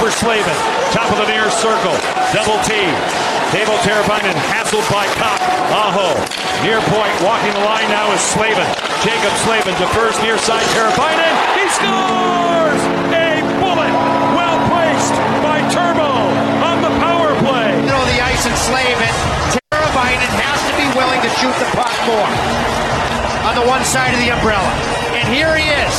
for Slavin. Top of the near circle. Double T. Teuvo Teravainen hassled by Copp. Aho. Near point. Walking the line now is Slavin. Jaccob Slavin first near side Teravainen. He scores! A bullet. Well placed by Turbo on the power play. middle of the ice and Slavin. Teravainen has to be willing to shoot the puck more on the one side of the umbrella. And here he is,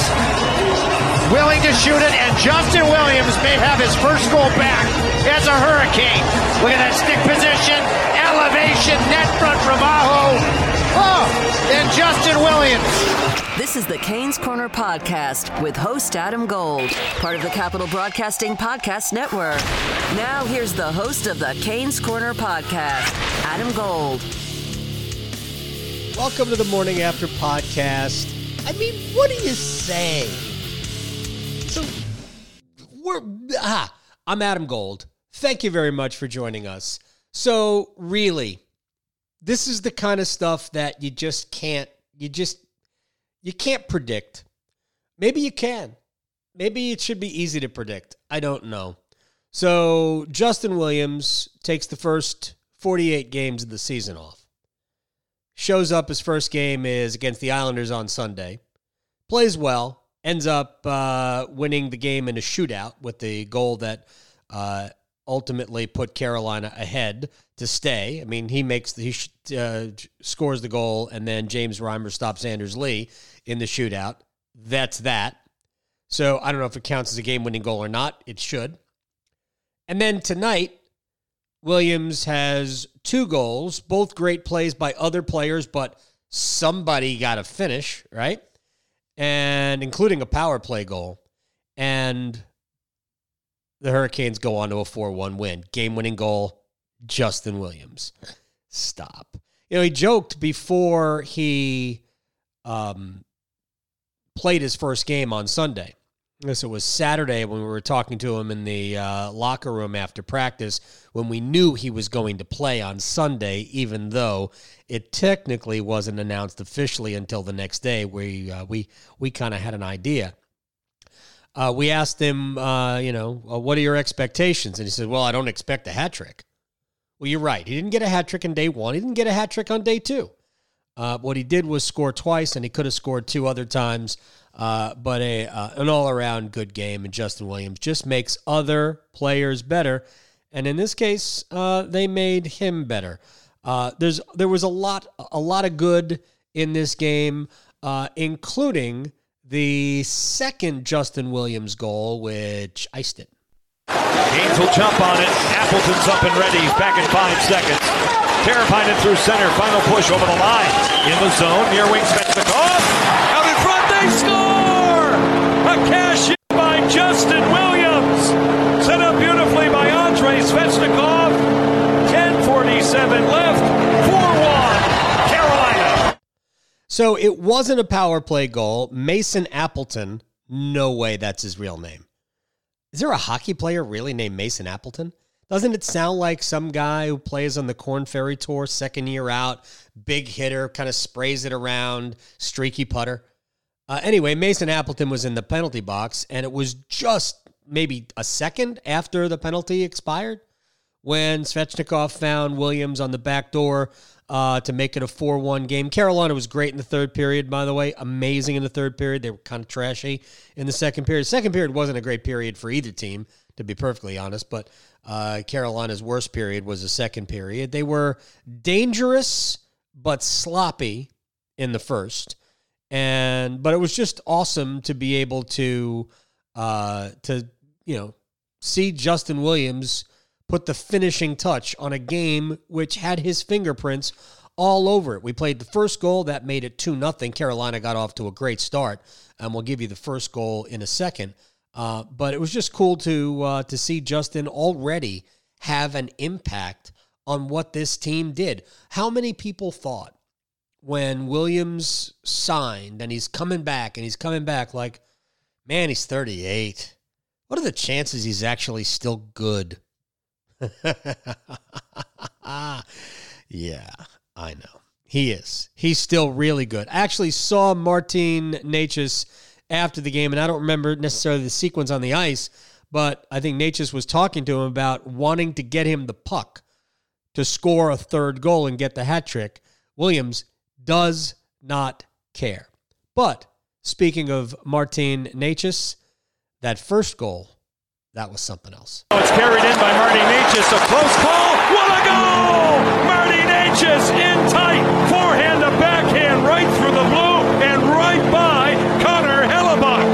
willing to shoot it, and Justin Williams may have his first goal back as a Hurricane. Look at that stick position, elevation, net front from Aho. Oh, and Justin Williams. This is the Canes Corner Podcast with host Adam Gold, part of the Capital Broadcasting Podcast Network. Now, here's the host of the Canes Corner Podcast, Adam Gold. Welcome to the Morning After Podcast. I mean, what do you say? So, we're ah, I'm Adam Gold. Thank you very much for joining us. So, really, this is the kind of stuff that you just can't you just you can't predict. Maybe you can. Maybe it should be easy to predict. I don't know. So, Justin Williams takes the first 48 games of the season off shows up his first game is against the Islanders on Sunday, plays well, ends up uh, winning the game in a shootout with the goal that uh, ultimately put Carolina ahead to stay. I mean, he makes the, he uh, scores the goal, and then James Reimer stops Anders Lee in the shootout. That's that. So I don't know if it counts as a game-winning goal or not. It should. And then tonight, Williams has two goals, both great plays by other players, but somebody got to finish, right? And including a power play goal. And the Hurricanes go on to a 4 1 win. Game winning goal, Justin Williams. Stop. You know, he joked before he um, played his first game on Sunday. Yes, it was Saturday when we were talking to him in the uh, locker room after practice when we knew he was going to play on Sunday, even though it technically wasn't announced officially until the next day. We uh, we we kind of had an idea. Uh, we asked him, uh, you know, what are your expectations? And he said, "Well, I don't expect a hat trick." Well, you're right. He didn't get a hat trick on day one. He didn't get a hat trick on day two. Uh, what he did was score twice, and he could have scored two other times. Uh, but a uh, an all around good game, and Justin Williams just makes other players better, and in this case, uh, they made him better. Uh, there's there was a lot a lot of good in this game, uh, including the second Justin Williams goal, which iced it. Canes will jump on it. Appleton's up and ready. Back in five seconds. Teravainen through center. Final push over the line. In the zone. Near wing So it wasn't a power play goal. Mason Appleton, no way that's his real name. Is there a hockey player really named Mason Appleton? Doesn't it sound like some guy who plays on the Corn Ferry Tour, second year out, big hitter, kind of sprays it around, streaky putter? Uh, anyway, Mason Appleton was in the penalty box, and it was just maybe a second after the penalty expired when Svechnikov found Williams on the back door uh, to make it a 4 1 game. Carolina was great in the third period, by the way. Amazing in the third period. They were kind of trashy in the second period. Second period wasn't a great period for either team, to be perfectly honest, but uh, Carolina's worst period was the second period. They were dangerous but sloppy in the first and but it was just awesome to be able to uh to you know see Justin Williams put the finishing touch on a game which had his fingerprints all over it. We played the first goal that made it 2 nothing. Carolina got off to a great start, and we'll give you the first goal in a second. Uh, but it was just cool to uh, to see Justin already have an impact on what this team did. How many people thought when Williams signed and he's coming back and he's coming back like, man, he's 38. What are the chances he's actually still good? yeah, I know. He is. He's still really good. I actually saw Martin Necas after the game, and I don't remember necessarily the sequence on the ice, but I think Necas was talking to him about wanting to get him the puck to score a third goal and get the hat trick. Williams does not care. But speaking of Martin Necas, that first goal, that was something else. Oh, it's carried in by Marty Necas. A close call. What a goal! Marty Necas in tight. Forehand to backhand right through the blue and right by Connor Hellebuyck.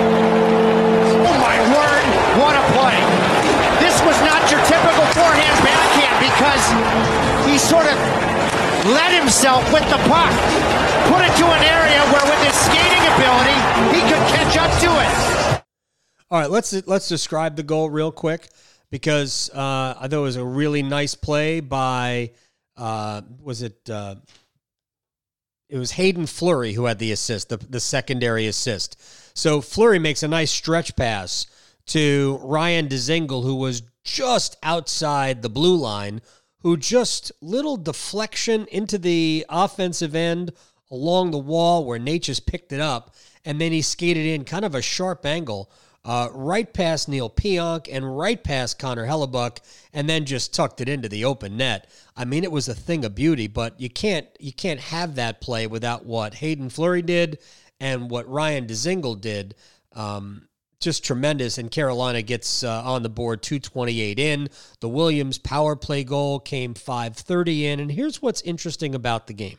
Oh my word, what a play. This was not your typical forehand backhand because he sort of let himself with the puck. Put it to an area where with his skating All right, let's let's describe the goal real quick because uh, I thought it was a really nice play by uh, was it uh, it was Hayden Fleury who had the assist, the, the secondary assist. So Fleury makes a nice stretch pass to Ryan Dzingel, who was just outside the blue line, who just little deflection into the offensive end along the wall where Necas picked it up, and then he skated in kind of a sharp angle uh, right past Neal Pionk and right past Connor Hellebuyck, and then just tucked it into the open net. I mean, it was a thing of beauty, but you can't you can't have that play without what Hayden Fleury did and what Ryan Dzingel did. Um, just tremendous. And Carolina gets uh, on the board 228 in. The Williams power play goal came 530 in. And here's what's interesting about the game.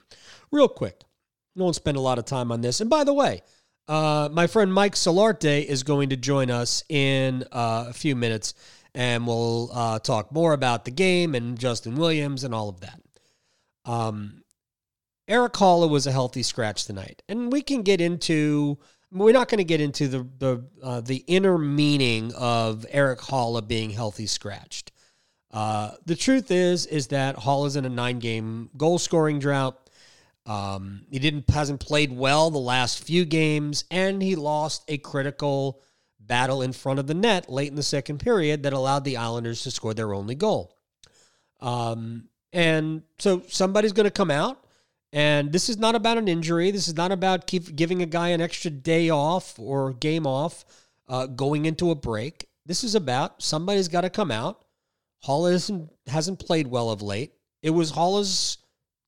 Real quick, I won't spend a lot of time on this. And by the way, uh, my friend Mike Solarte is going to join us in uh, a few minutes, and we'll uh, talk more about the game and Justin Williams and all of that. Um, Erik Haula was a healthy scratch tonight, and we can get into. We're not going to get into the the uh, the inner meaning of Erik Haula being healthy scratched. Uh, the truth is, is that Hall is in a nine game goal scoring drought. Um, he didn't hasn't played well the last few games, and he lost a critical battle in front of the net late in the second period that allowed the Islanders to score their only goal. Um, and so somebody's going to come out, and this is not about an injury. This is not about keep giving a guy an extra day off or game off, uh, going into a break. This is about somebody's got to come out. Hall hasn't, played well of late. It was Haula's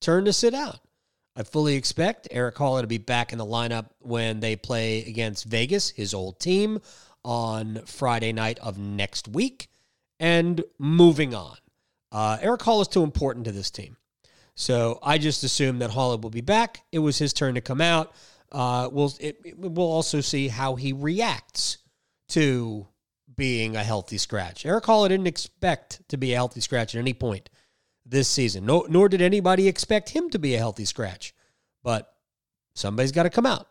turn to sit out. I fully expect Erik Haula to be back in the lineup when they play against Vegas, his old team, on Friday night of next week. And moving on, uh, Erik Haula is too important to this team. So I just assume that Haula will be back. It was his turn to come out. Uh, we'll, it, it, we'll also see how he reacts to being a healthy scratch. Erik Haula didn't expect to be a healthy scratch at any point this season. No, nor did anybody expect him to be a healthy scratch. But somebody's got to come out.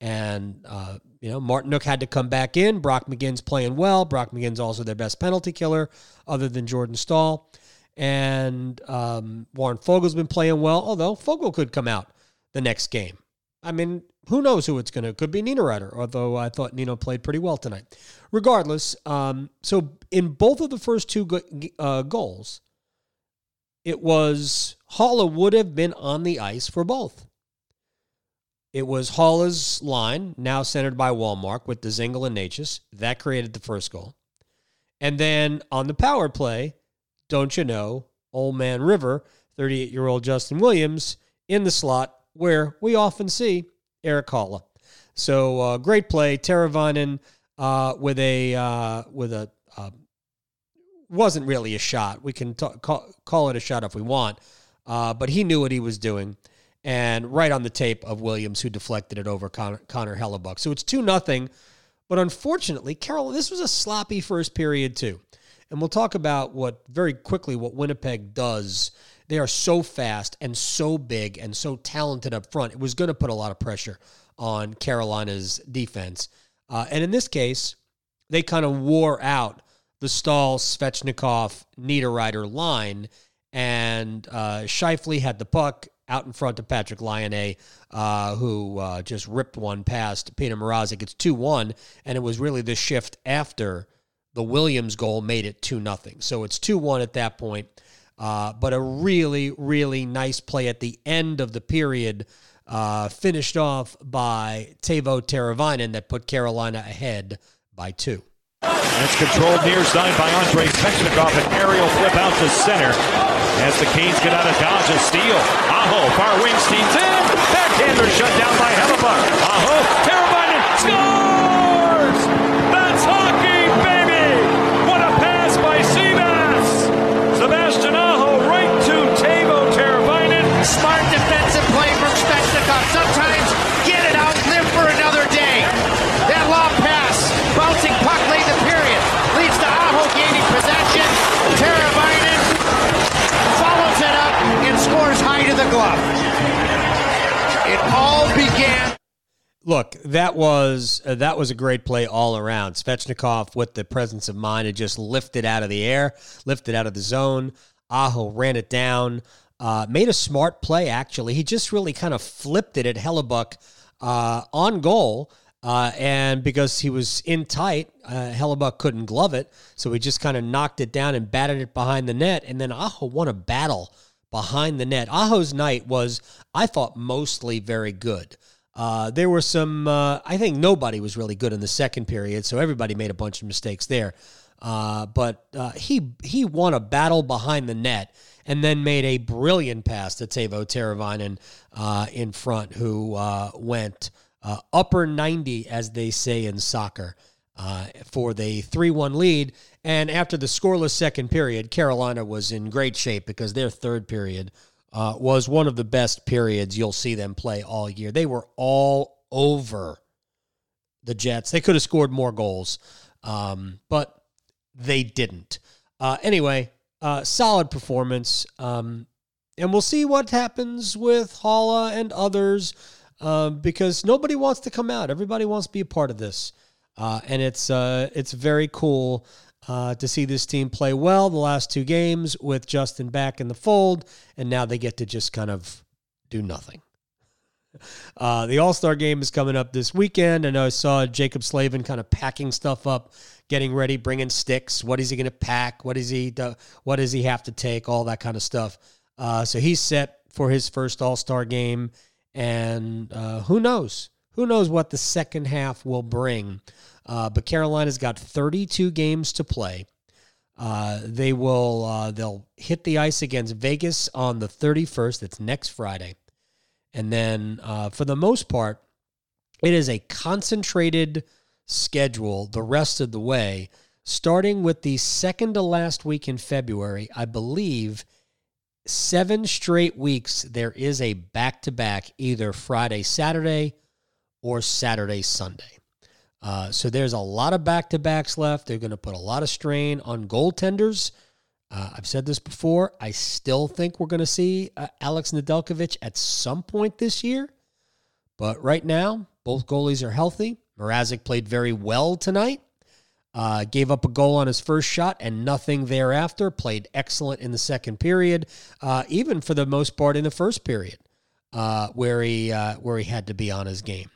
And, uh, you know, Martinook had to come back in. Brock McGinn's playing well. Brock McGinn's also their best penalty killer, other than Jordan Staal. And um, Warren Foegele's been playing well, although Foegele could come out the next game. I mean, who knows who it's going to? Could be Niederreiter, although I thought Nino played pretty well tonight. Regardless, um, so in both of the first two go- uh, goals, it was Haula would have been on the ice for both. It was Haula's line, now centered by Wallmark with the Dzingel and Necas. That created the first goal. And then on the power play, don't you know, old man River, 38 year old Justin Williams, in the slot where we often see Erik Haula. So uh, great play, Teravainen uh, with a uh, with a wasn't really a shot. We can t- call, call it a shot if we want, uh, but he knew what he was doing, and right on the tape of Williams who deflected it over Connor, Connor Hellebuyck. So it's two nothing, but unfortunately, Carol, this was a sloppy first period too, and we'll talk about what very quickly what Winnipeg does They are so fast and so big and so talented up front. It was going to put a lot of pressure on Carolina's defense. Uh, and in this case, they kind of wore out the Staal, Svechnikov, Niederreiter line, and uh, Scheifele had the puck out in front of Patrick Laine, uh, who uh, just ripped one past Petr Mrazek. It's 2 1, and it was really the shift after the Williams goal made it 2 0. So it's 2 1 at that point. Uh, but a really, really nice play at the end of the period, uh, finished off by Teuvo Teravainen that put Carolina ahead by two. It's controlled near side by Andrei Svechnikov. An aerial flip out to center. As the Canes get out of dodge, a steal. Aho, far wing steams in. Backhander shut down by Hellebuyck. Aho, Teravainen scores! That's hockey, baby! What a pass by Seabass! Sebastian Aho right to Teuvo Teravainen. Smart It all began. Look, that was uh, that was a great play all around. Svechnikov with the presence of mind had just lifted out of the air, lifted out of the zone. Aho ran it down, uh, made a smart play. Actually, he just really kind of flipped it at Hellebuyck uh, on goal, uh, and because he was in tight, uh, Hellebuyck couldn't glove it, so he just kind of knocked it down and batted it behind the net. And then Aho won a battle behind the net. Aho's night was, I thought, mostly very good. Uh, there were some, uh, I think nobody was really good in the second period, so everybody made a bunch of mistakes there. Uh, but uh, he he won a battle behind the net and then made a brilliant pass to Teuvo Teravainen uh, in front, who uh, went upper 90, as they say in soccer, uh, for the 3 1 lead. And after the scoreless second period, Carolina was in great shape because their third period uh, was one of the best periods you'll see them play all year. They were all over the Jets. They could have scored more goals, um, but they didn't. Uh, anyway, uh, solid performance. Um, and we'll see what happens with Haula and others uh, because nobody wants to come out. Everybody wants to be a part of this. Uh, and it's uh, it's very cool uh, to see this team play well the last two games with Justin back in the fold, and now they get to just kind of do nothing. Uh, the All Star game is coming up this weekend, and I saw Jaccob Slavin kind of packing stuff up, getting ready, bringing sticks. What is he going to pack? What is he? Do, what does he have to take? All that kind of stuff. Uh, so he's set for his first All Star game, and uh, who knows? Who knows what the second half will bring? Uh, but Carolina's got 32 games to play. Uh, they will uh, they'll hit the ice against Vegas on the 31st. That's next Friday. And then uh, for the most part, it is a concentrated schedule the rest of the way, starting with the second to last week in February. I believe seven straight weeks there is a back to back, either Friday, Saturday, or Saturday, Sunday. Uh, so there's a lot of back to backs left. They're going to put a lot of strain on goaltenders. Uh, I've said this before. I still think we're going to see uh, Alex Nedeljkovic at some point this year. But right now, both goalies are healthy. Mrazek played very well tonight. Uh, gave up a goal on his first shot and nothing thereafter. Played excellent in the second period, uh, even for the most part in the first period, uh, where he uh, where he had to be on his game.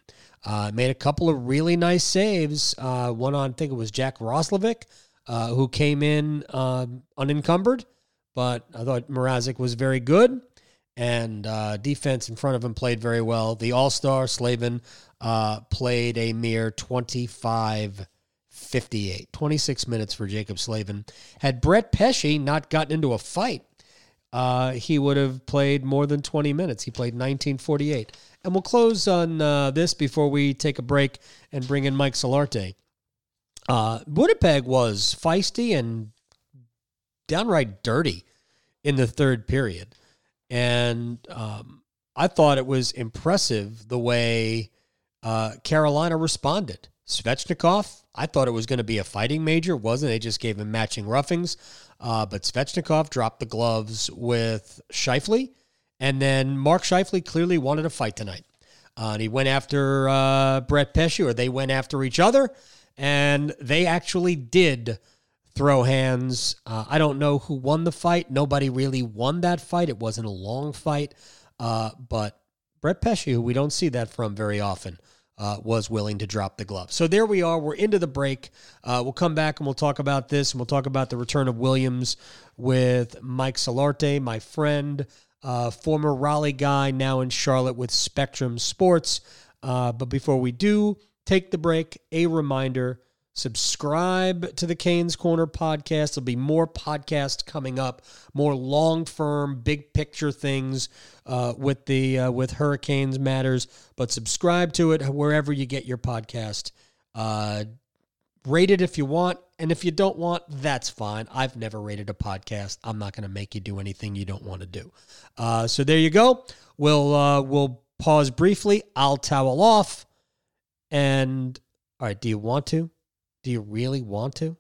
Uh, made a couple of really nice saves. Uh, one on, I think it was Jack Roslovic, uh, who came in um, unencumbered, but I thought Mrazek was very good. And uh, defense in front of him played very well. The All Star Slavin uh, played a mere 25 58, 26 minutes for Jaccob Slavin. Had Brett Pesce not gotten into a fight, uh, he would have played more than 20 minutes. He played 1948. And we'll close on uh, this before we take a break and bring in Mike Solarte. Uh, Winnipeg was feisty and downright dirty in the third period. And um, I thought it was impressive the way uh, Carolina responded. Svechnikov, I thought it was going to be a fighting major. Wasn't. They just gave him matching roughings. Uh, but Svechnikov dropped the gloves with Scheifele. And then Mark Scheifele clearly wanted a fight tonight. Uh, and he went after uh, Brett Pesce, or they went after each other. And they actually did throw hands. Uh, I don't know who won the fight. Nobody really won that fight. It wasn't a long fight. Uh, but Brett Pesce, who we don't see that from very often, uh, was willing to drop the glove. So there we are. We're into the break. Uh, we'll come back and we'll talk about this and we'll talk about the return of Williams with Mike Solarte, my friend, uh, former Raleigh guy, now in Charlotte with Spectrum Sports. Uh, but before we do take the break, a reminder subscribe to the Canes Corner podcast. There'll be more podcasts coming up, more long firm, big picture things uh, with the uh, with Hurricanes matters. But subscribe to it wherever you get your podcast. Uh, rate it if you want, and if you don't want, that's fine. I've never rated a podcast. I'm not going to make you do anything you don't want to do. Uh, so there you go. We'll uh, we'll pause briefly. I'll towel off. And all right, do you want to? Do you really want to?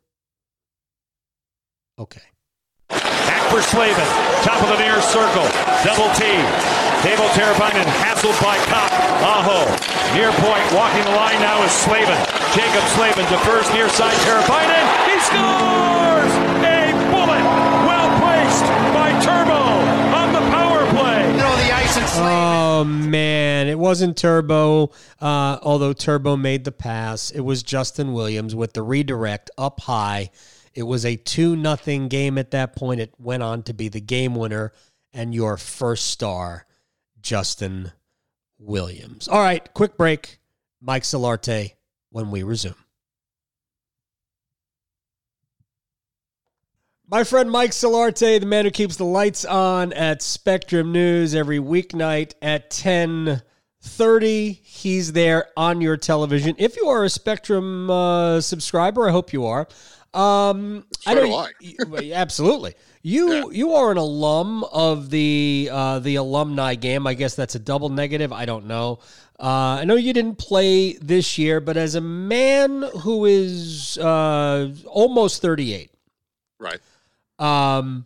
Okay. Back for Slavin. Top of the near circle. Double T. Teuvo Teravainen hassled by Copp. Aho. Near point. Walking the line now is Slavin. Jaccob Slavin to first near side. Teravainen. He scores! A bullet. Well placed by Turbo on the power play. You know, the ice and Slavin. Oh man, it wasn't Turbo. Uh, although Turbo made the pass, it was Justin Williams with the redirect up high. It was a two nothing game at that point. It went on to be the game winner and your first star, Justin Williams. All right, quick break. Mike Solarte when we resume. My friend Mike Solarte, the man who keeps the lights on at Spectrum News every weeknight at 10:30. He's there on your television. If you are a Spectrum uh, subscriber, I hope you are. Um, So know do you- I. you- absolutely. You Yeah. you are an alum of the uh, the alumni game. I guess that's a double negative. I don't know. Uh, I know you didn't play this year, but as a man who is uh, almost 38, Right. um,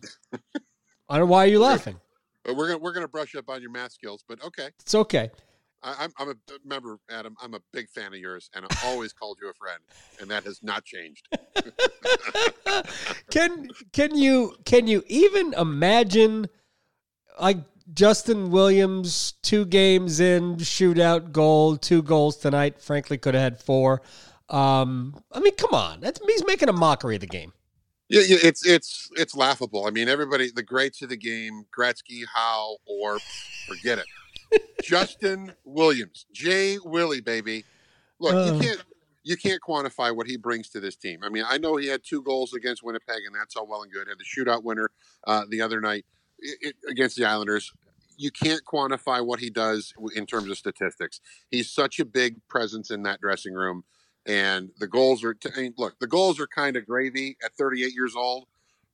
I don't know why are you laughing. We're gonna we're gonna brush up on your math skills, but okay. It's okay. I, I'm I'm a member, Adam. I'm a big fan of yours, and I've always called you a friend, and that has not changed. Can can you can you even imagine like Justin Williams two games in shootout goal, two goals tonight. Frankly, could have had four. Um, I mean, come on, that's he's making a mockery of the game. Yeah, yeah, it's it's it's laughable. I mean, everybody, the greats of the game, Gretzky, Howe, or forget it. Justin Williams, Jay Willie, baby. Look, Uh. you can't you can't quantify what he brings to this team. I mean, I know he had two goals against Winnipeg, and that's all well and good. Had the shootout winner uh, the other night i- i- against the Islanders. You can't quantify what he does in terms of statistics. He's such a big presence in that dressing room, and the goals are. T- I mean, look, the goals are kind of gravy at 38 years old.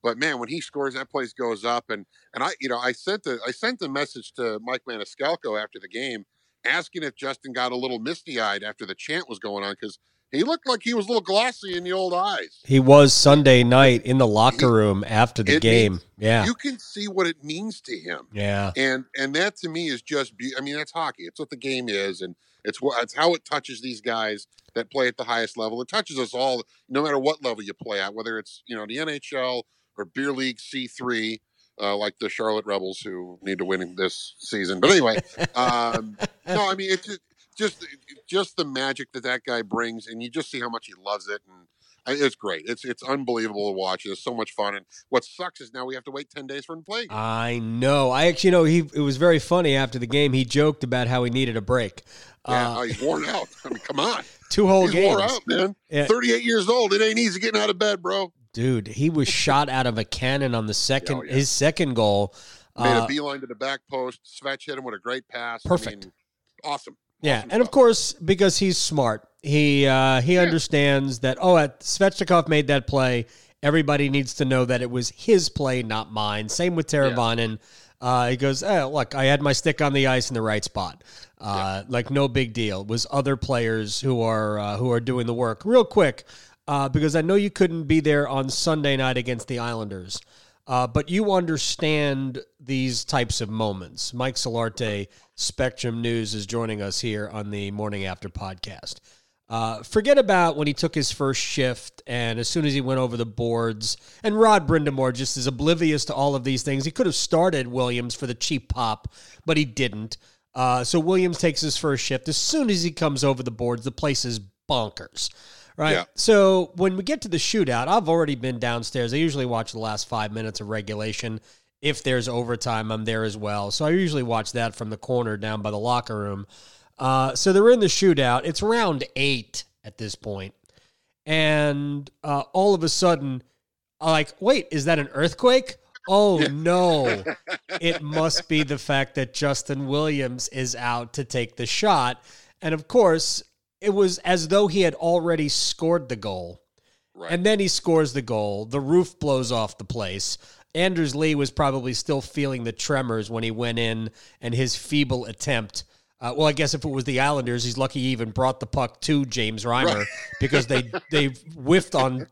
But man, when he scores, that place goes up. And and I, you know, I sent a I sent a message to Mike Maniscalco after the game, asking if Justin got a little misty eyed after the chant was going on because he looked like he was a little glossy in the old eyes. He was Sunday night in the locker room after the It game. means- Yeah, You can see what it means to him, yeah. and and that to me is just. Be- I mean, that's hockey. It's what the game is, and it's what it's how it touches these guys that play at the highest level. It touches us all, no matter what level you play at, whether it's you know the NHL or beer league C three. Uh, like the Charlotte Rebels, who need to win this season. But anyway, um, no, I mean it's just, just just the magic that that guy brings, and you just see how much he loves it, and it's great. It's it's unbelievable to watch. It's so much fun, and what sucks is now we have to wait ten days for him to play. again. I know. I actually know he. It was very funny after the game. He joked about how he needed a break. Yeah, Uh, oh, he's worn out. I mean, come on, two whole he's games. worn out, man. Yeah. Thirty-eight years old. It ain't easy getting out of bed, bro. Dude, he was shot out of a cannon on the second Oh, yeah. his second goal. Made Uh, a beeline to the back post. Svetch hit him with a great pass. I Perfect. mean, awesome. yeah, Awesome and of course because he's smart, he uh, he understands that. Oh, at Svechnikov made that play. Everybody needs to know that it was his play, not mine. Same with Teravainen. Uh, he goes, eh, look, I had my stick on the ice in the right spot. Uh, Like no big deal. It was other players who are uh, who are doing the work. Real quick, uh, because I know you couldn't be there on Sunday night against the Islanders, uh, but you understand these types of moments. Mike Solarte, Spectrum News, is joining us here on the Morning After podcast. Uh, forget about when he took his first shift and as soon as he went over the boards, and Rod Brind'Amour just is oblivious to all of these things. He could have started Williams for the cheap pop, but he didn't. Uh, so Williams takes his first shift. As soon as he comes over the boards, the place is bonkers. Right. Yeah. So when we get to the shootout, I've already been downstairs. I usually watch the last five minutes of regulation. If there's overtime, I'm there as well. So I usually watch that from the corner down by the locker room. Uh, so they're in the shootout. It's round eight at this point. And uh, all of a sudden, I'm like, wait, is that an earthquake? Oh, no. it must be the fact that Justin Williams is out to take the shot. And of course, it was as though he had already scored the goal. Right. And then he scores the goal. The roof blows off the place. Anders Lee was probably still feeling the tremors when he went in and his feeble attempt. Uh, well, I guess if it was the Islanders, he's lucky he even brought the puck to James Reimer because they they whiffed on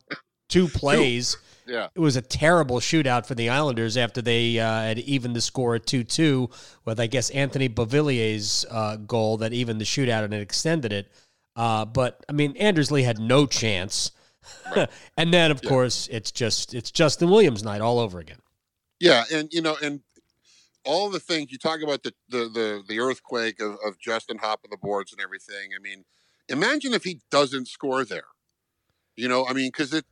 two plays. yeah. It was a terrible shootout for the Islanders after they uh, had evened the score at 2 2 with, I guess, Anthony Beauvillier's uh, goal that evened the shootout and it extended it. Uh, but, I mean, Anders Lee had no chance. and then, of course, it's just it's Justin Williams night all over again. Yeah, and you know, and all the things you talk about the the the, the earthquake of, of Justin hopping the boards and everything. I mean, imagine if he doesn't score there. You know, I mean, because it,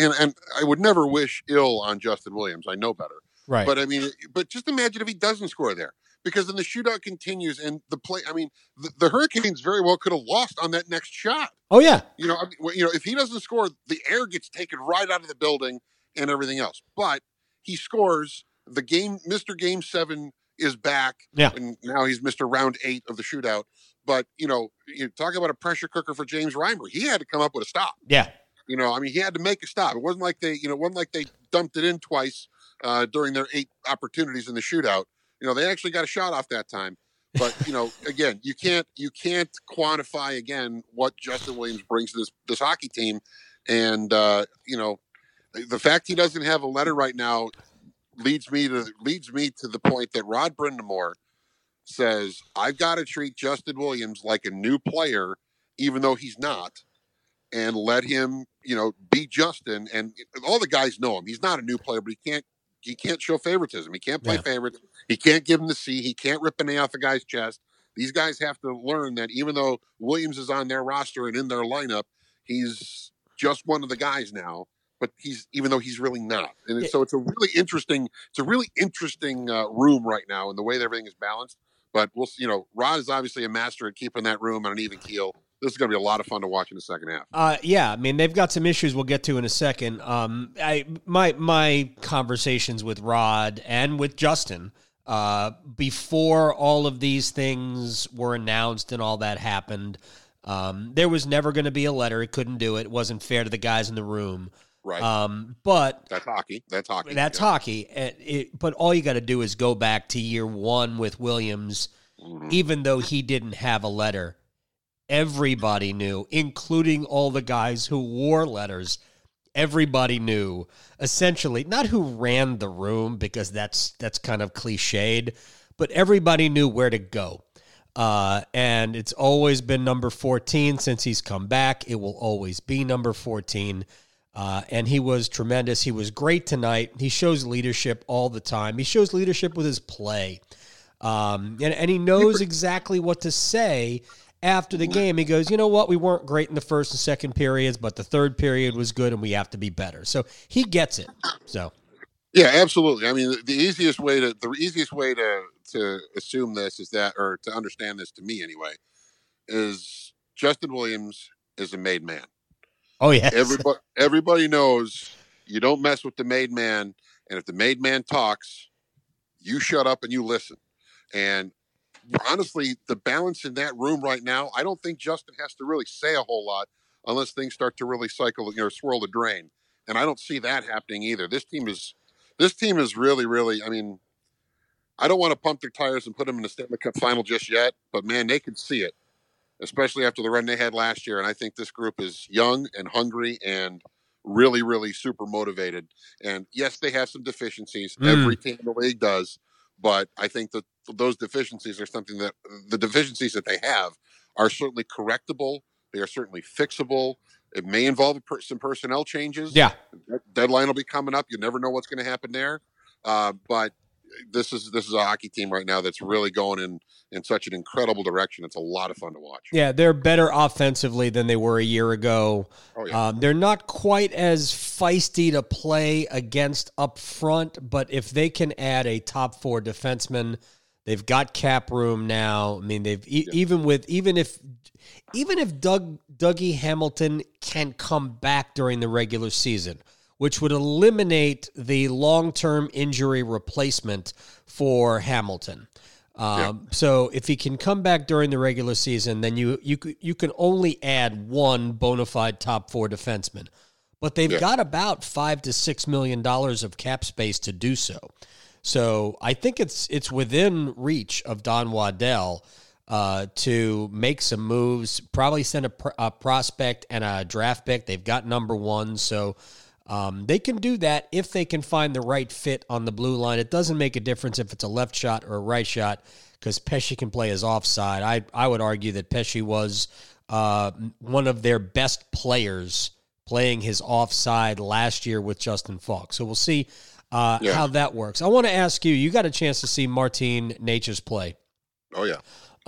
and, and I would never wish ill on Justin Williams. I know better, Right. but I mean, but just imagine if he doesn't score there, because then the shootout continues and the play. I mean, the, the Hurricanes very well could have lost on that next shot. oh, yeah. You know, I mean, you know, if he doesn't score, the air gets taken right out of the building and everything else. But he scores. The game, Mister Game Seven, is back. Yeah. and now he's Mister Round Eight of the shootout. But you know, you talk about a pressure cooker for James Reimer. He had to come up with a stop. Yeah. You know, I mean, he had to make a stop. It wasn't like they, you know, it wasn't like they dumped it in twice uh, during their eight opportunities in the shootout. You know, they actually got a shot off that time. But you know, again, you can't you can't quantify again what Justin Williams brings to this this hockey team, and uh, you know, the fact he doesn't have a letter right now leads me to leads me to the point that Rod Brind'Amour says I've got to treat Justin Williams like a new player, even though he's not, and let him, you know, be Justin. And all the guys know him. He's not a new player, but he can't he can't show favoritism. He can't play Yeah. favorites. He can't give him the C. He can't rip an A off a guy's chest. These guys have to learn that even though Williams is on their roster and in their lineup, he's just one of the guys now. But he's even though he's really not, and so it's a really interesting. It's a really interesting uh, room right now, and the way that everything is balanced. But we'll, see, you know, Rod is obviously a master at keeping that room on an even keel. This is going to be a lot of fun to watch in the second half. Uh, yeah, I mean they've got some issues we'll get to in a second. Um, I my my conversations with Rod and with Justin uh, before all of these things were announced and all that happened. Um, there was never going to be a letter. It couldn't do it. It wasn't fair to the guys in the room. Right. Um, but that's hockey. That's hockey. that's Yeah. hockey. And it, but all you got to do is go back to year one with Williams, Mhm. even though he didn't have a letter. Everybody knew, including all the guys who wore letters. Everybody knew, essentially, not who ran the room because that's that's kind of cliched, but everybody knew where to go. Uh, and it's always been number 14 since he's come back. It will always be number 14. Uh, and he was tremendous. He was great tonight. He shows leadership all the time. He shows leadership with his play. Um, and, and he knows exactly what to say after the game. He goes, you know what? We weren't great in the first and second periods, but the third period was good and we have to be better. So he gets it. So, Yeah, absolutely. I mean, the, easiest way to the easiest way to to assume this is that, or to understand this to me anyway, is Justin Williams is a made man. oh, yeah. Everybody everybody knows you don't mess with the made man, and if the made man talks, you shut up and you listen. And honestly, the balance in that room right now, I don't think Justin has to really say a whole lot unless things start to really cycle, you know, swirl the drain. And I don't see that happening either. This team is this team is really, really. I mean, I don't want to pump their tires and put them in the Stanley Cup final just yet, but man, they could see it, especially after the run they had last year. And I think this group is young and hungry and really, really super motivated. And yes, they have some deficiencies. Mm. Every team in the league does, but I think that those deficiencies are something that the deficiencies that they have are certainly correctable. They are certainly fixable. It may involve per- some personnel changes. Yeah. Deadline will be coming up. You never know what's going to happen there. Uh, but this is this is a hockey team right now that's really going in in such an incredible direction. It's a lot of fun to watch. Yeah, they're better offensively than they were a year ago. Oh, yeah. Um, they're not quite as feisty to play against up front, but if they can add a top four defenseman, they've got cap room now. I mean, they've e- even with even if even if Doug Dougie Hamilton can come back during the regular season, which would eliminate the long term injury replacement for Hamilton. Um, So if he can come back during the regular season, then you you you can only add one bona fide top four defenseman, but they've Yeah. got about five to six million dollars of cap space to do so. So I think it's it's within reach of Don Waddell uh, to make some moves. Probably send a, pr- a prospect and a draft pick. They've got number one, so um, they can do that if they can find the right fit on the blue line. It doesn't make a difference if it's a left shot or a right shot because Pesce can play as offside. I I would argue that Pesce was uh, one of their best players playing his offside last year with Justin Faulk. So we'll see uh, Yeah. how that works. I want to ask you. You got a chance to see Martin Necas play Oh yeah.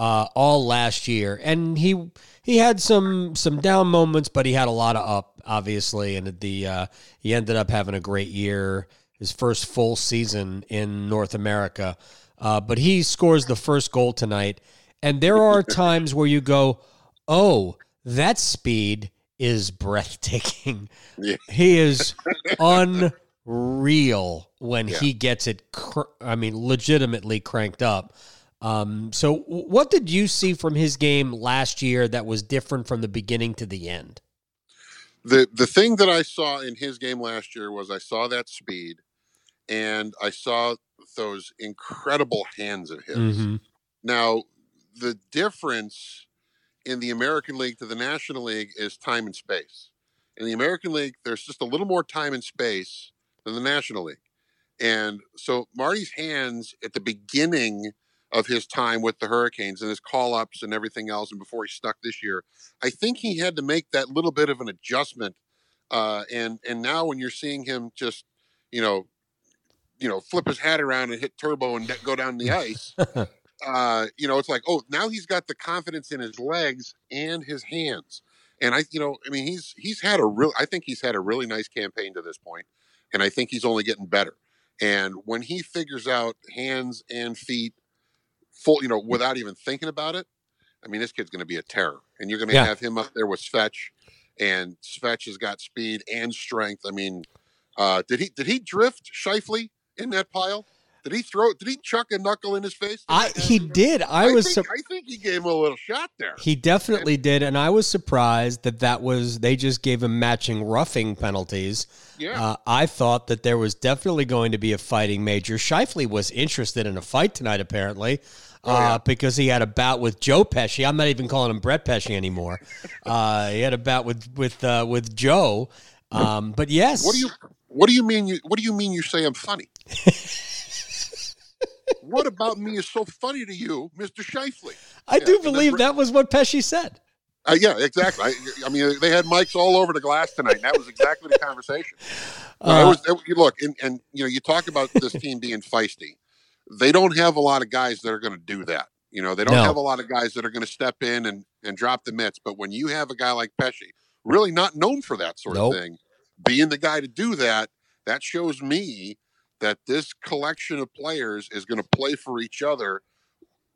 Uh, all last year, and he he had some some down moments, but he had a lot of up, obviously, and the uh, he ended up having a great year, his first full season in North America. Uh, but he scores the first goal tonight, and there are times where you go, "Oh, that speed is breathtaking." Yeah. He is unreal when he gets it. Cr- I mean, legitimately cranked up. Um, so, what did you see from his game last year that was different from the beginning to the end? the the thing that I saw in his game last year was I saw that speed, and I saw those incredible hands of his. Mm-hmm. Now, the difference in the American League to the National League is time and space. In the American League, there's just a little more time and space than the National League. And so Marty's hands at the beginning of his time with the Hurricanes and his call ups and everything else, and before he stuck this year, I think he had to make that little bit of an adjustment. Uh, and and now when you're seeing him just, you know, you know, flip his hat around and hit turbo and go down the ice, uh, you know, it's like, oh, now he's got the confidence in his legs and his hands. And I, you know, I mean, he's he's had a real, I think he's had a really nice campaign to this point, and I think he's only getting better. And when he figures out hands and feet, full, you know, without even thinking about it, I mean, this kid's going to be a terror. And you're going to Yeah. have him up there with Svetch, and Svetch has got speed and strength. I mean, uh, did he did he drift Scheifele in that pile? Did he throw? Did he chuck a knuckle in his face? I he did. I, I was. think, sur- I think he gave him a little shot there. he definitely did, and I was surprised that that was. They just gave him matching roughing penalties. Yeah. Uh, I thought that there was definitely going to be a fighting major. Scheifele was interested in a fight tonight, apparently, Oh, uh, because he had a bout with Joe Pesci. I'm not even calling him Brett Pesce anymore. uh, he had a bout with with uh, with Joe. Um, but yes, What do you What do you mean? You What do you mean? You say I'm funny? what about me is so funny to you, Mister Scheifele? I Yeah, do believe that was what Pesci said. Uh, yeah, exactly. I, I mean, they had mics all over the glass tonight. And that was exactly the conversation. No, it Uh, was, it- look, and, and you know, you talk about this team being feisty. They don't have a lot of guys that are going to do that. You know, they don't No. have a lot of guys that are going to step in and, and drop the mitts. But when you have a guy like Pesce, really not known for that sort Nope. of thing, being the guy to do that, that shows me that this collection of players is going to play for each other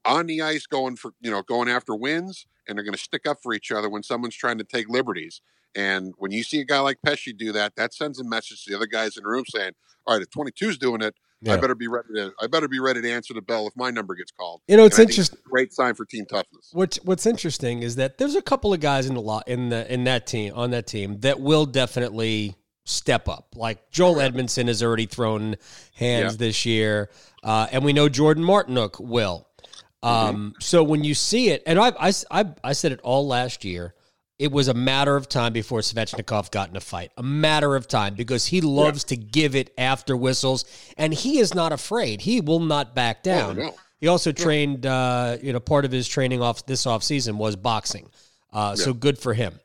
on the ice, going for you know going after wins, and they're going to stick up for each other when someone's trying to take liberties. And when you see a guy like Pesce do that, that sends a message to the other guys in the room saying, "All right, if 22's doing it, I better be ready to. I better be ready to answer the bell if my number gets called." You know, it's And interesting. great sign for team toughness. What's What's interesting is that there's a couple of guys in the lot in the in that team on that team that will definitely step up. Like Joel Edmundson has already thrown hands Yeah. this year, uh, and we know Jordan Martinook will. Um, So when you see it, and I, I, I, I said it all last year, it was a matter of time before Svechnikov got in a fight. A matter of time because he loves to give it after whistles, and he is not afraid. He will not back down. no. He also trained, uh, you know, part of his training off this off season was boxing. Uh, So good for him.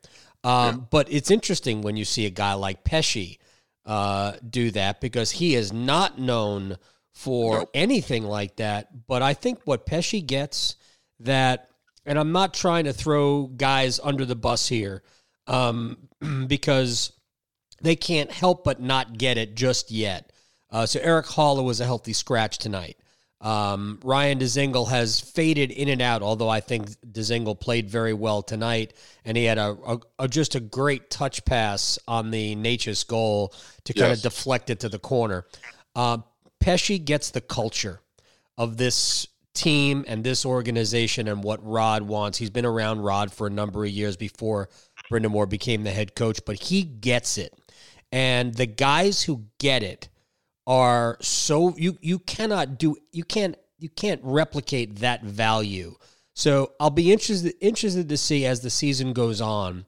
Um, But it's interesting when you see a guy like Pesce uh, do that because he is not known for Nope. anything like that. But I think what Pesce gets that, and I'm not trying to throw guys under the bus here um, because they can't help but not get it just yet. Uh, so Erik Haula was a healthy scratch tonight. Um, Ryan Dzingel has faded in and out, although I think Dzingel played very well tonight, and he had a, a, a just a great touch pass on the Necas goal to kind of deflect it to the corner. Uh, Pesce gets the culture of this team and this organization and what Rod wants. He's been around Rod for a number of years before Brind'Amour became the head coach, but he gets it. And the guys who get it are so you you cannot do you can't you can't replicate that value. So I'll be interested interested to see as the season goes on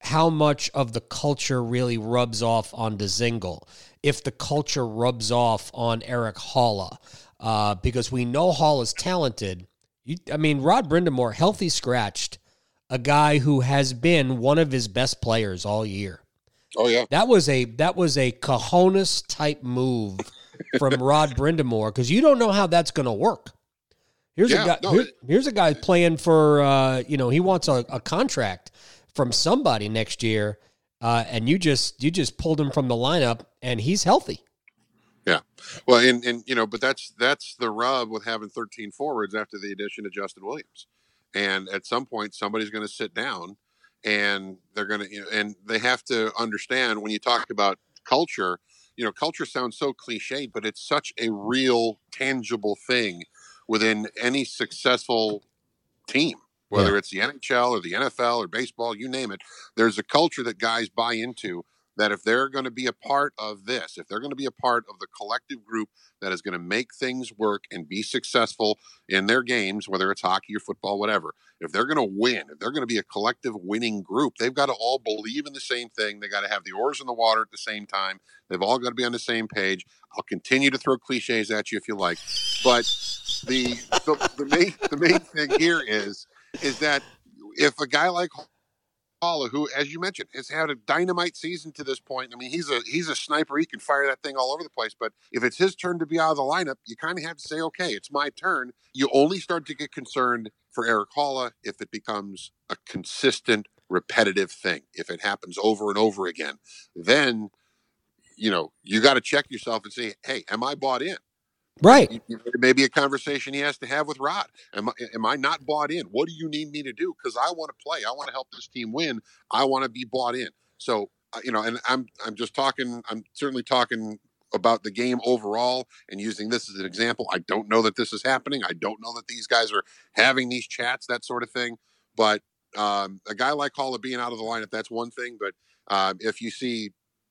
how much of the culture really rubs off on Dzingel, if the culture rubs off on Erik Haula, uh, because we know Hall is talented. You, I mean, Rod Brind'Amour, healthy scratched, a guy who has been one of his best players all year. Oh yeah. That was a that was a cojones type move from Rod Brind'Amour because you don't know how that's going to work. Here's Yeah, a guy. no, here- here's a guy playing for uh, you know he wants a, a contract from somebody next year, uh, and you just you just pulled him from the lineup, and he's healthy. Yeah. Well, and and you know, but that's that's the rub with having 13 forwards after the addition of Justin Williams. And at some point somebody's going to sit down and they're going to you know, and they have to understand when you talk about culture, you know, culture sounds so cliche, but it's such a real tangible thing within any successful team. Whether it's the NHL or the NFL or baseball, you name it, there's a culture that guys buy into that if they're going to be a part of this, if they're going to be a part of the collective group that is going to make things work and be successful in their games, whether it's hockey or football, whatever, if they're going to win, if they're going to be a collective winning group, they've got to all believe in the same thing. They got to have the oars in the water at the same time. They've all got to be on the same page. I'll continue to throw cliches at you if you like, but the the, the main the main thing here is is that if a guy like Haula, who, as you mentioned, has had a dynamite season to this point. I mean, he's a he's a sniper. He can fire that thing all over the place. But if it's his turn to be out of the lineup, you kind of have to say, okay, it's my turn. You only start to get concerned for Erik Haula if it becomes a consistent, repetitive thing. If it happens over and over again, then you know you got to check yourself and say, hey, am I bought in? Right. Maybe a conversation he has to have with Rod. Am I, am I not bought in? What do you need me to do? Because I want to play. I want to help this team win. I want to be bought in. So uh, you know, and I'm I'm just talking. I'm certainly talking about the game overall and using this as an example. I don't know that this is happening. I don't know that these guys are having these chats, that sort of thing. But um, a guy like Haula being out of the lineup, that's one thing. But um, if you see,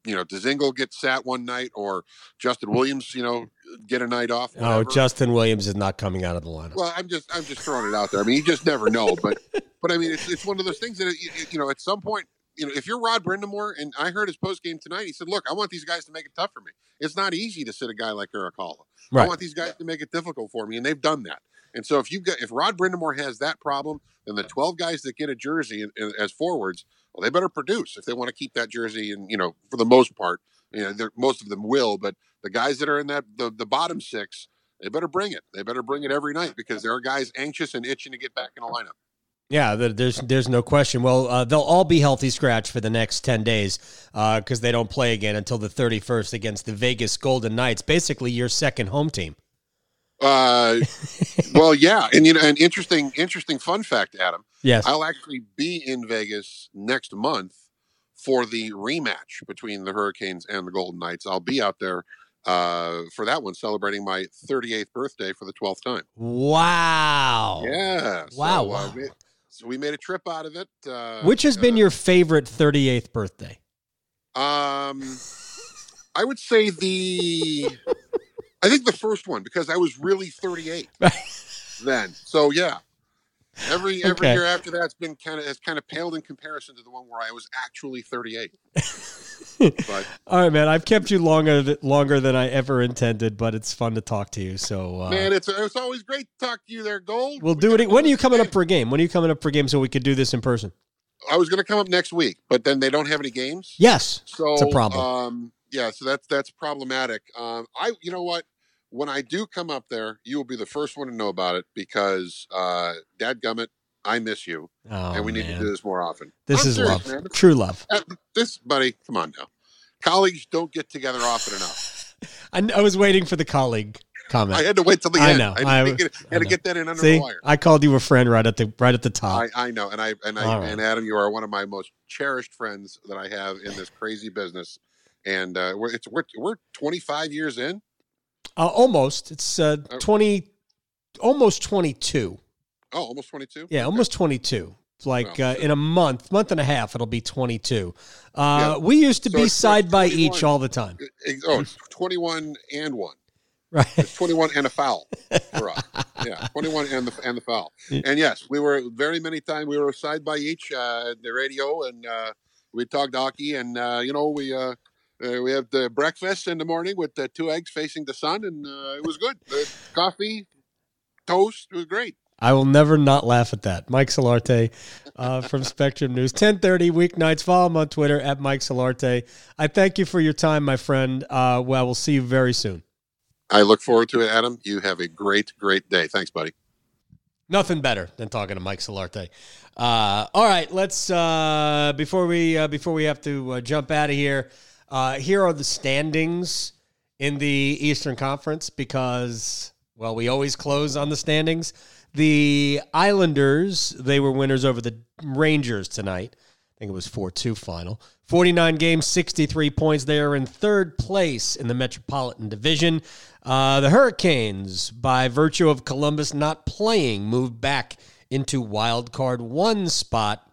you know, Dzingel get sat one night or Justin Williams, you know, get a night off. Oh, whatever. Justin Williams is not coming out of the lineup. Well, I'm just I'm just throwing it out there. I mean, you just never know, but but I mean, it's it's one of those things that you, you know, at some point, you know, if you're Rod Brind'Amour, and I heard his post game tonight, he said, "Look, I want these guys to make it tough for me. It's not easy to sit a guy like Erik Haula. I want these guys to make it difficult for me, and they've done that. And so if you've got if Rod Brind'Amour has that problem, then the 12 guys that get a jersey in- in- as forwards, well, they better produce if they want to keep that jersey. And you know, for the most part, you know, most of them will, but the guys that are in that the, the bottom six, they better bring it. They better bring it every night because there are guys anxious and itching to get back in the lineup. Yeah, there's there's no question. Well, uh, they'll all be healthy scratch for the next ten days because they don't play again until the 31st against the Vegas Golden Knights. Basically, your second home team. Uh, well, yeah, and you know, an interesting, interesting fun fact, Adam. Yes. I'll actually be in Vegas next month for the rematch between the Hurricanes and the Golden Knights. I'll be out there uh, for that one, celebrating my 38th birthday for the 12th time. Wow. Yeah. Wow, So, uh, we- so we made a trip out of it. Uh, Which has been uh, your favorite 38th birthday? Um, I would say the. I think the first one because I was really 38 then. So yeah, every every Okay. year after that's been kind of has kind of paled in comparison to the one where I was actually 38. but All right, man. I've kept you longer longer than I ever intended, but it's fun to talk to you. So uh, man, it's it's always great to talk to you there, Gold. we'll We do it. When are you coming up for a game? When are you coming up for a game so we could do this in person? I was going to come up next week, but then they don't have any games. Yes. So It's a problem. Um, yeah, so that's that's problematic. Um, I, you know what? When I do come up there, you will be the first one to know about it because, uh, Dad Gummit, I miss you, Oh, and we need man. to do this more often. This I'm is serious, love. man. True love. Uh, This, buddy, come on now. Colleagues don't get together often enough. I, I was waiting for the colleague comment. I had to wait till the I end. know. I, I- had, to, get, I had to know. get that in under See, the wire. I called you a friend right at the right at the top. I, I know, and I and I right. and Adam, you are one of my most cherished friends that I have in this crazy business, and uh, we're it's we're we're 25 years in. Uh, almost. It's uh, Oh. twenty, almost twenty-two. Oh, almost 22. Yeah, almost twenty-two. Like Well, uh, in a month, month and a half, it'll be twenty-two. Uh, Yeah. We used to So be side by each all the time. It- oh, it's 21 and one. Right. It's 21 and a foul for us. Yeah, 21 and the and the foul. And yes, we were very many times we were side by each uh, the radio, and uh, we talked hockey, and uh, you know we. Uh, uh, we have the breakfast in the morning with the two eggs facing the sun, and uh, it was good. Uh, coffee, toast, it was great. I will never not laugh at that. Mike Solarte uh, from Spectrum News. 1030 weeknights. Follow him on Twitter at Mike Solarte. I thank you for your time, my friend. Uh, well, we'll see you very soon. I look forward to it, Adam. You have a great, great day. Thanks, buddy. Nothing better than talking to Mike Solarte. Uh, all right, let's uh, before we uh, before we have to uh, jump out of here. Uh, here are the standings in the Eastern Conference because well, we always close on the standings. The Islanders they were winners over the Rangers tonight. I think it was 4 2 final. 49 games, 63 points. They are in third place in the Metropolitan Division. Uh, the Hurricanes, by virtue of Columbus not playing, moved back into wild card one spot.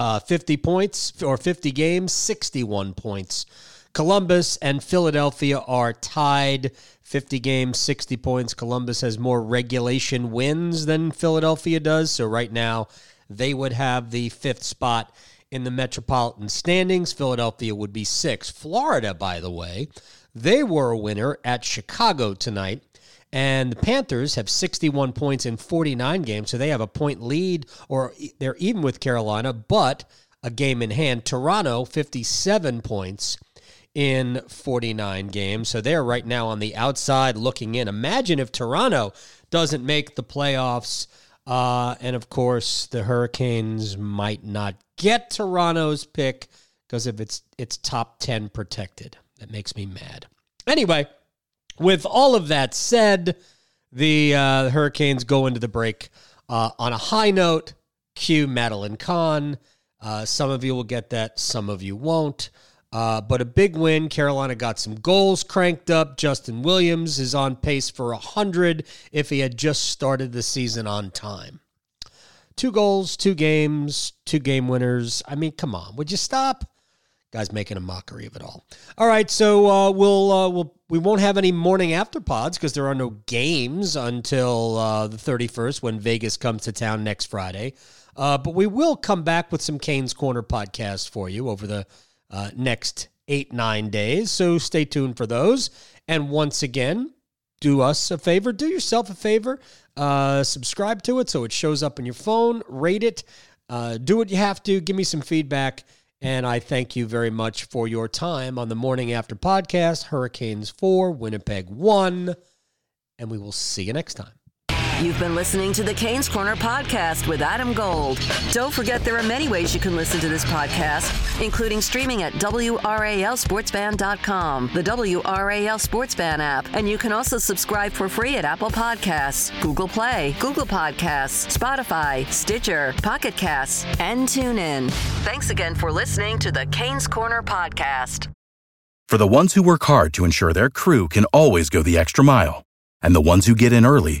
Uh, 50 points or 50 games, 61 points. Columbus and Philadelphia are tied 50 games, 60 points. Columbus has more regulation wins than Philadelphia does. So right now, they would have the fifth spot in the metropolitan standings. Philadelphia would be six. Florida, by the way, they were a winner at Chicago tonight. And the Panthers have 61 points in 49 games, so they have a point lead, or they're even with Carolina, but a game in hand. Toronto, 57 points in 49 games. So they're right now on the outside looking in. Imagine if Toronto doesn't make the playoffs. Uh, and of course, the Hurricanes might not get Toronto's pick because if its its top 10 protected. That makes me mad. Anyway, with all of that said, the uh, Hurricanes go into the break uh, on a high note. Cue Madeline Kahn. Uh, some of you will get that, some of you won't. Uh, but a big win. Carolina got some goals cranked up. Justin Williams is on pace for 100 if he had just started the season on time. Two goals, two games, two game winners. I mean, come on. Would you stop? Guys making a mockery of it all. All right, so uh, we'll uh, we'll we won't have any morning after pods because there are no games until uh, the 31st when Vegas comes to town next Friday. Uh, but we will come back with some Canes Corner podcast for you over the uh, next eight nine days. So stay tuned for those. And once again, do us a favor, do yourself a favor, uh, subscribe to it so it shows up in your phone, rate it, uh, do what you have to, give me some feedback. And I thank you very much for your time on the Morning After podcast. Hurricanes 4, Winnipeg 1. And we will see you next time. You've been listening to the Canes Corner podcast with Adam Gold. Don't forget there are many ways you can listen to this podcast, including streaming at WRALSportsFan.com, the WRAL Sportsfan app, and you can also subscribe for free at Apple Podcasts, Google Play, Google Podcasts, Spotify, Stitcher, Pocket Casts, and TuneIn. Thanks again for listening to the Canes Corner podcast. For the ones who work hard to ensure their crew can always go the extra mile, and the ones who get in early